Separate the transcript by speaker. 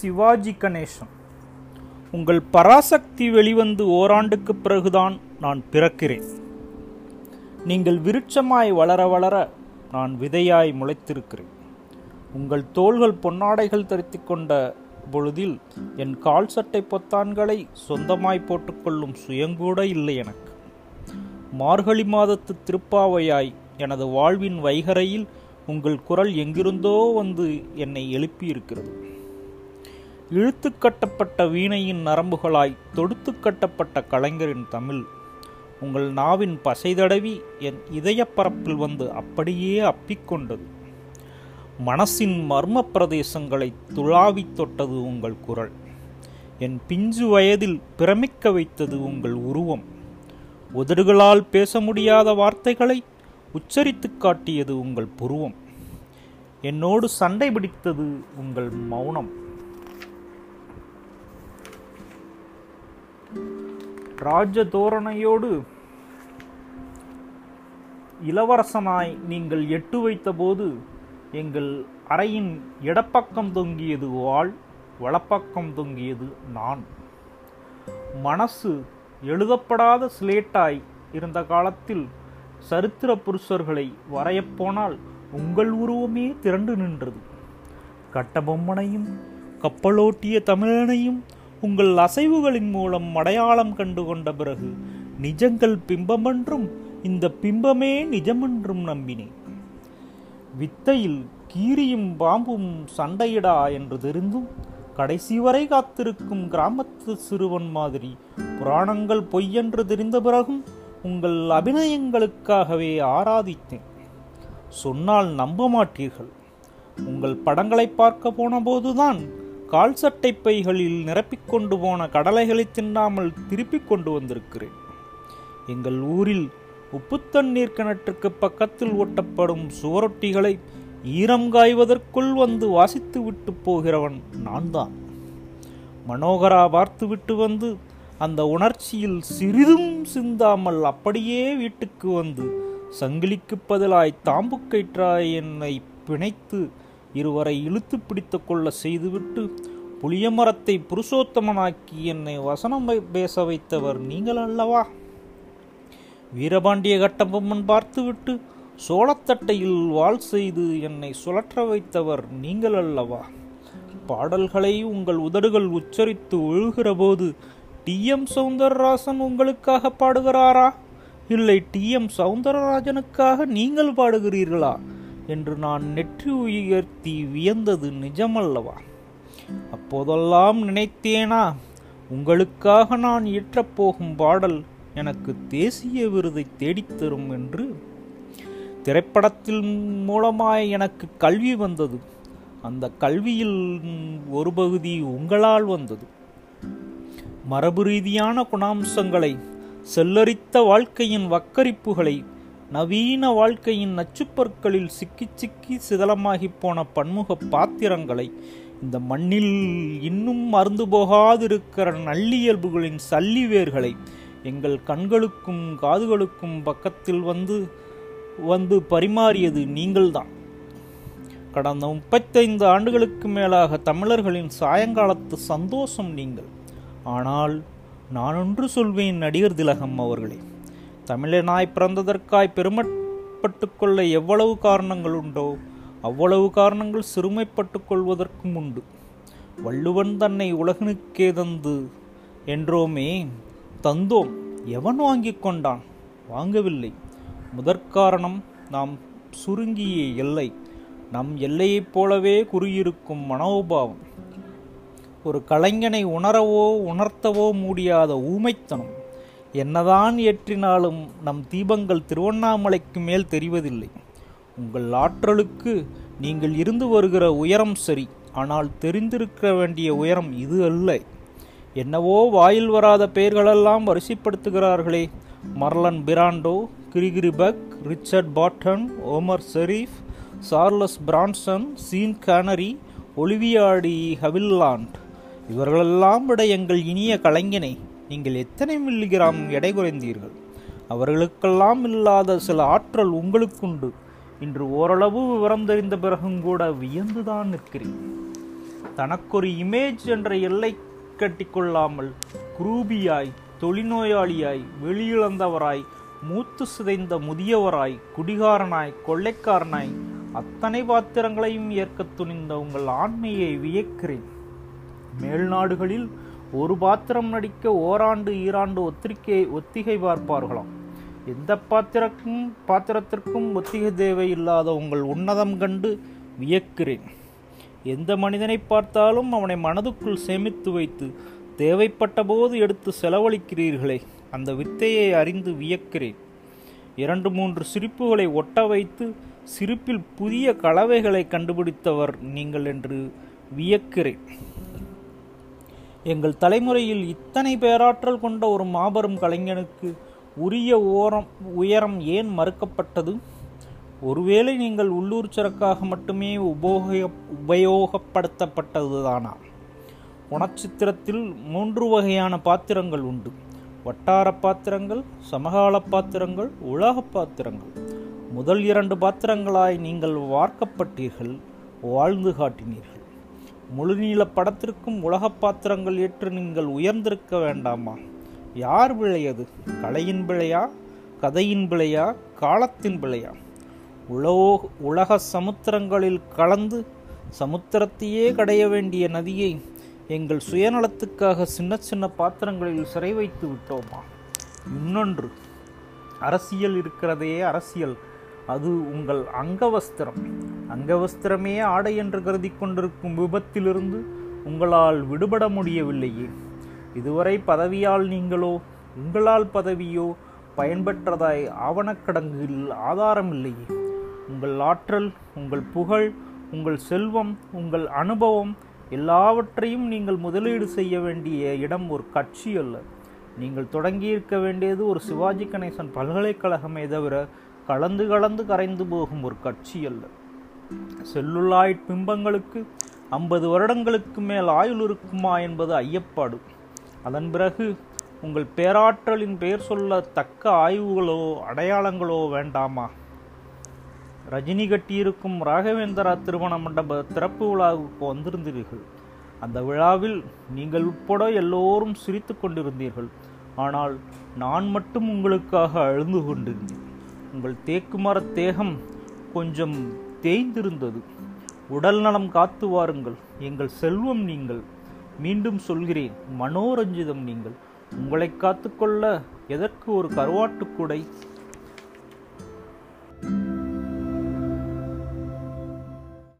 Speaker 1: சிவாஜி கணேசன். உங்கள் பராசக்தி வெளிவந்து ஓராண்டுக்கு பிறகுதான் நான் பிறக்கிறேன். நீங்கள் விருட்சமாய் வளர வளர நான் விதையாய் முளைத்திருக்கிறேன். உங்கள் தோள்கள் பொன்னாடைகள் தரித்து கொண்ட பொழுதில் என் கால் சட்டை பொத்தான்களை சொந்தமாய் போட்டுக்கொள்ளும் சுயங்கூட இல்லை எனக்கு. மார்கழி மாதத்து திருப்பாவையாய் எனது வாழ்வின் வைகரையில் உங்கள் குரல் எங்கிருந்தோ வந்து என்னை எழுப்பியிருக்கிறது. இழுத்து கட்டப்பட்ட வீணையின் நரம்புகளாய் தொடுத்து கட்டப்பட்ட கலைஞரின் தமிழ். உங்கள் நாவின் பசை தடவி என் இதயப்பரப்பில் வந்து அப்படியே அப்பிக்கொண்டது மனசின் மர்ம பிரதேசங்களை துளாவி தொட்டது உங்கள் குரல். என் பிஞ்சு வயதில் பிரமிக்க வைத்தது உங்கள் உருவம். உதடுகளால் பேச முடியாத வார்த்தைகளை உச்சரித்துக் காட்டியது உங்கள் புருவம். என்னோடு சண்டை பிடித்தது உங்கள் மௌனம். ராஜ தோரணையோடு இளவரசனாய் நீங்கள் எட்டு வைத்தபோது எங்கள் அறையின் இடப்பக்கம் தொங்கியது வாள் வலப்பக்கம் தொங்கியது நான். மனசு எழுதப்படாத ஸ்லேட்டாய் இருந்த காலத்தில் சரித்திர புருஷர்களை வரையப்போனால் உங்கள் உருவமே திரண்டு நின்றது. கட்டபொம்மனையும் கப்பலோட்டிய தமிழனையும் உங்கள் அசைவுகளின் மூலம் அடையாளம் கண்டு கொண்ட பிறகு நிஜங்கள் பிம்பமென்றும் இந்த பிம்பமே நிஜமென்றும் நம்பினேன். வித்தையில் கீரியும் பாம்பும் சண்டையிடா என்று தெரிந்தும் கடைசி வரை காத்திருக்கும் கிராமத்து சிறுவன் மாதிரி புராணங்கள் பொய்யென்று தெரிந்த பிறகும் உங்கள் அபிநயங்களுக்காகவே ஆராதித்தேன். சொன்னால் நம்ப மாட்டீர்கள். உங்கள் படங்களை பார்க்க போன போதுதான் கால் சட்டை பைகளில் நிரப்பிக்கொண்டு போன கடலைகளை தின்னாமல் திருப்பிக் கொண்டு வந்திருக்கிறேன். எங்கள் ஊரில் உப்பு தண்ணீர் கிணற்றுக்கு பக்கத்தில் ஒட்டப்படும் சுவரொட்டிகளை ஈரம் காய்வதற்குள் வந்து வாசித்து விட்டு போகிறவன் நான் தான் மனோகரா பார்த்துவிட்டு வந்து அந்த உணர்ச்சியில் சிறிதும் சிந்தாமல் அப்படியே வீட்டுக்கு வந்து சங்கிலிக்கு பதிலாய் தாம்புக்கயிற்றாய் என்னை பிணைத்து இருவரை இழுத்து பிடித்து கொள்ள செய்துவிட்டு புளியமரத்தை புருஷோத்தமனாக்கி என்னை வசனம் பேச வைத்தவர் நீங்கள் அல்லவா? வீரபாண்டிய கட்டபொம்மன் பார்த்துவிட்டு சோளத்தட்டையில் வாள் செய்து என்னை சுழற்ற வைத்தவர் நீங்கள் அல்லவா? பாடல்களை உங்கள் உதடுகள் உச்சரித்து ஒழுகிற போது டி. எம். சவுந்தரராசன் உங்களுக்காக பாடுகிறாரா? இல்லை டி. எம். சவுந்தரராஜனுக்காக நீங்கள் பாடுகிறீர்களா? என்று நான் நெற்றி உயர்த்தி வியந்தது நிஜமல்லவா? அப்போதெல்லாம் நினைத்தேனா? உங்களுக்காக நான் இயற்றப்போகும் பாடல் எனக்கு தேசிய விருதை தேடித்தரும் என்று? திரைப்படத்தில் மூலமாய் எனக்கு கல்வி வந்தது. அந்த கல்வியில் ஒரு பகுதி உங்களால் வந்தது. மரபு ரீதியான குணாம்சங்களை செல்லரித்த வாழ்க்கையின் வக்கரிப்புகளை நவீன வாழ்க்கையின் நச்சுப்பற்களில் சிக்கி சிக்கி சிதலமாகி போன பன்முக பாத்திரங்களை இந்த மண்ணில் இன்னும் மறந்து போகாதிருக்கிற நல்லியல்புகளின் சல்லி வேர்களை எங்கள் கண்களுக்கும் காதுகளுக்கும் பக்கத்தில் வந்து வந்து பரிமாறியது நீங்கள்தான். கடந்த முப்பத்தைந்து ஆண்டுகளுக்கு மேலாக தமிழர்களின் சாயங்காலத்து சந்தோஷம் நீங்கள். ஆனால் நான் ஒன்று சொல்வேன் நடிகர் திலகம் அவர்களே தமிழனாய் பிறந்ததற்காய் பெருமைப்பட்டு கொள்ள எவ்வளவு காரணங்கள் உண்டோ அவ்வளவு காரணங்கள் சிறுமைப்பட்டு கொள்வதற்கும் உண்டு. வள்ளுவன் தன்னை உலகனுக்கே தந்து என்றோமே தந்தோம். எவன் வாங்கிக் கொண்டான்? வாங்கவில்லை. முதற்காரணம் நாம் சுருங்கிய எல்லை. நம் எல்லையைப் போலவே குறியிருக்கும் மனோபாவம். ஒரு கலைஞனை உணரவோ உணர்த்தவோ முடியாத ஊமைத்தனம். என்னதான் ஏற்றினாலும் நம் தீபங்கள் திருவண்ணாமலைக்கு மேல் தெரிவதில்லை. உங்கள் ஆற்றலுக்கு நீங்கள் இருந்து வருகிற உயரம் சரி ஆனால் தெரிந்திருக்க வேண்டிய உயரம் இது அல்ல. என்னவோ வாயில் வராத பெயர்களெல்லாம் வரிசைப்படுத்துகிறார்களே. Marlon Brando Gregory Peck Richard Burton Omar Sharif Charles Bronson Sean Connery Olivia de Havilland. இவர்களெல்லாம் விட எங்கள் இனிய கலைஞனை. நீங்கள் எத்தனை மில்லிகிராம் எடை குறைந்தீர்கள்? அவர்களுக்கெல்லாம் இல்லாத சில ஆற்றல் உங்களுக்குண்டு. இன்று ஓரளவு விவரம் தெரிந்த பிறகும் கூட வியந்துதான் நிற்கிறேன். தனக்கொரு இமேஜ் என்ற எல்லை கட்டிக்கொள்ளாமல் குரூபியாய் தொழில்நோயாளியாய் வெளியிழந்தவராய் மூத்து சிதைந்த முதியவராய் குடிகாரனாய் கொள்ளைக்காரனாய் அத்தனை பாத்திரங்களையும் ஏற்கத் துணிந்த உங்கள் ஆண்மையை வியக்கிறேன். மேல்நாடுகளில் ஒரு பாத்திரம் நடிக்க ஓராண்டு ஈராண்டு ஒத்திரிக்கை ஒத்திகை பார்ப்பார்களாம். எந்த பாத்திரக்கும் பாத்திரத்திற்கும் ஒத்திகை தேவை இல்லாத உங்கள் உன்னதம் கண்டு வியக்கிறேன். எந்த மனிதனை பார்த்தாலும் அவனை மனதுக்குள் சேமித்து வைத்து தேவைப்பட்ட போது எடுத்து செலவழிக்கிறீர்களே அந்த வித்தையை அறிந்து வியக்கிறேன். இரண்டு மூன்று சிரிப்புகளை ஒட்ட வைத்து சிரிப்பில் புதிய கலவைகளை கண்டுபிடித்தவர் நீங்கள் என்று வியக்கிறேன். எங்கள் தலைமுறையில் இத்தனை பேராற்றல் கொண்ட ஒரு மாபெரும் கலைஞனுக்கு உரிய ஓரம் உயரம் ஏன் மறுக்கப்பட்டது? ஒருவேளை நீங்கள் உள்ளூர் சரக்காக மட்டுமே உபோக உபயோகப்படுத்தப்பட்டதுதானா? உணச்சித்திரத்தில் மூன்று வகையான பாத்திரங்கள் உண்டு. வட்டார பாத்திரங்கள் சமகால பாத்திரங்கள் உலக பாத்திரங்கள். முதல் இரண்டு பாத்திரங்களாய் நீங்கள் வார்க்கப்பட்டீர்கள் வாழ்ந்து காட்டினீர்கள். முழுநீள படத்திற்கும் உலக பாத்திரங்கள் ஏற்று நீங்கள் உயர்ந்திருக்க வேண்டாமா? யார் பிழையது கலையின் பிழையா? கதையின் பிழையா? காலத்தின் பிழையா? உலோ உலக சமுத்திரங்களில் கலந்து சமுத்திரத்தையே கடைய வேண்டிய நதியை எங்கள் சுயநலத்துக்காக சின்ன சின்ன பாத்திரங்களில் சிறை வைத்து விட்டோமா? இன்னொன்று அரசியல் இருக்கிறதே அரசியல். அது உங்கள் அங்கவஸ்திரம் அங்கவஸ்திரமே ஆடை என்று கருதி கொண்டிருக்கும் விபத்திலிருந்து உங்களால் விடுபட முடியவில்லையே. இதுவரை பதவியால் நீங்களோ உங்களால் பதவியோ பயன்பெற்றதாய் ஆவணக்கடங்கில் ஆதாரம் இல்லையே உங்கள் ஆற்றல் உங்கள் புகழ் உங்கள் செல்வம் உங்கள் அனுபவம் எல்லாவற்றையும் நீங்கள் முதலீடு செய்ய வேண்டிய இடம் ஒரு கட்சி அல்ல. நீங்கள் தொடங்கியிருக்க வேண்டியது ஒரு சிவாஜி கணேசன் பல்கலைக்கழகமே தவிர கலந்து கலந்து கரைந்து போகும் ஒரு கட்சி அல்ல. செல்லுலாய்ட் பிம்பங்களுக்கு ஐம்பது வருடங்களுக்கு மேல் ஆயுள் இருக்குமா என்பது ஐயப்பாடு. அதன் பிறகு உங்கள் பேராற்றலின் பெயர் சொல்ல தக்க ஆய்வுகளோ அடையாளங்களோ வேண்டாமா? ரஜினி கட்டியிருக்கும் ராகவேந்திரா திருமண மண்டப திறப்பு விழாவுக்கு வந்திருந்தீர்கள். அந்த விழாவில் நீங்கள் உட்பட எல்லோரும் சிரித்து கொண்டிருந்தீர்கள். ஆனால் நான் மட்டும் உங்களுக்காக அழுந்து கொண்டிருந்தேன். உங்கள் தேக்கு மர தேகம் கொஞ்சம் தேய்ந்திருந்தது. உடல் நலம் காத்து வாருங்கள். எங்கள் செல்வம் நீங்கள். மீண்டும் சொல்கிறேன் மனோரஞ்சிதம் நீங்கள். உங்களை காத்துக்கொள்ள எதற்கு ஒரு கருவாட்டுக்குடை